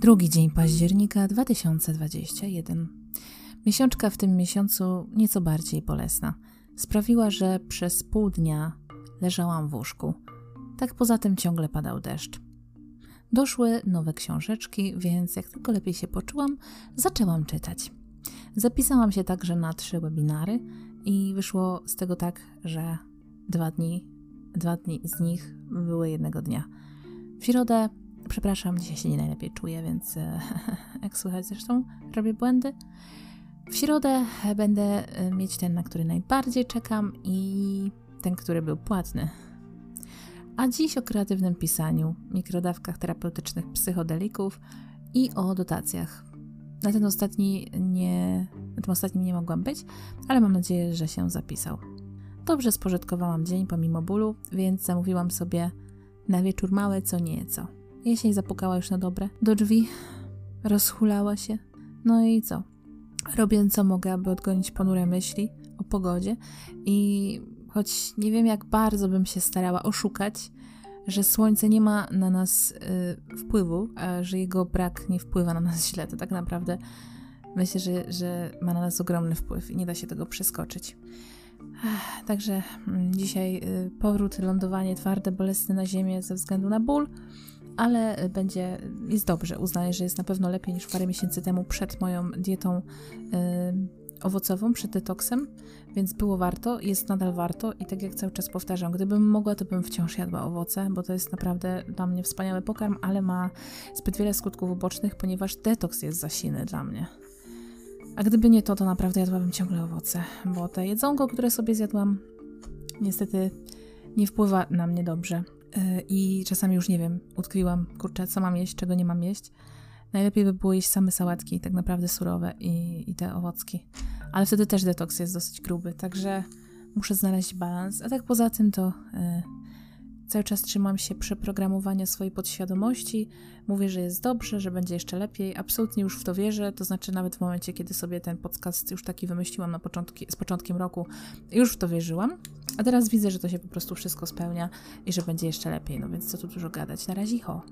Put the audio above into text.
Drugi dzień października 2021. Miesiączka w tym miesiącu nieco bardziej bolesna. Sprawiła, że przez pół dnia leżałam w łóżku. Tak poza tym ciągle padał deszcz. Doszły nowe książeczki, więc jak tylko lepiej się poczułam, zaczęłam czytać. Zapisałam się także na trzy webinary i wyszło z tego tak, że dwa dni, dwa dni z nich były jednego dnia. W środę Przepraszam, dzisiaj się nie najlepiej czuję, więc e, jak słychać zresztą, robię błędy. W środę będę e, mieć ten, na który najbardziej czekam i ten, który był płatny. A dziś o kreatywnym pisaniu, mikrodawkach terapeutycznych psychodelików i o dotacjach. Na ten ostatni nie, na tym ostatnim nie mogłam być, ale mam nadzieję, że się zapisał. Dobrze spożytkowałam dzień pomimo bólu, więc zamówiłam sobie na wieczór małe co nieco. Jesień zapukała już na dobre do drzwi, rozhulała się. No i co? Robię co mogę, aby odgonić ponure myśli o pogodzie i choć nie wiem jak bardzo bym się starała oszukać, że słońce nie ma na nas y, wpływu, a że jego brak nie wpływa na nas źle, to tak naprawdę myślę, że, że ma na nas ogromny wpływ i nie da się tego przeskoczyć. Także mm, dzisiaj y, powrót, lądowanie twarde, bolesne na ziemię ze względu na ból ale będzie, jest dobrze. Uznaję, że jest na pewno lepiej niż parę miesięcy temu przed moją dietą y, owocową, przed detoksem, więc było warto, jest nadal warto i tak jak cały czas powtarzam, gdybym mogła, to bym wciąż jadła owoce, bo to jest naprawdę dla mnie wspaniały pokarm, ale ma zbyt wiele skutków ubocznych, ponieważ detoks jest za silny dla mnie. A gdyby nie to, to naprawdę jadłabym ciągle owoce, bo te jedzonko, które sobie zjadłam, niestety nie wpływa na mnie dobrze. E, i czasami już nie wiem, utkwiłam, kurczę, co mam jeść, czego nie mam jeść. Najlepiej by było jeść same sałatki, tak naprawdę surowe i, i te owocki. Ale wtedy też detoks jest dosyć gruby, także muszę znaleźć balans. A tak poza tym to yy, cały czas trzymam się przeprogramowania swojej podświadomości. Mówię, że jest dobrze, że będzie jeszcze lepiej. Absolutnie już w to wierzę. To znaczy, nawet w momencie, kiedy sobie ten podcast już taki wymyśliłam na początki, z początkiem roku, już w to wierzyłam. A teraz widzę, że to się po prostu wszystko spełnia i że będzie jeszcze lepiej, no więc co tu dużo gadać. Na razie ho.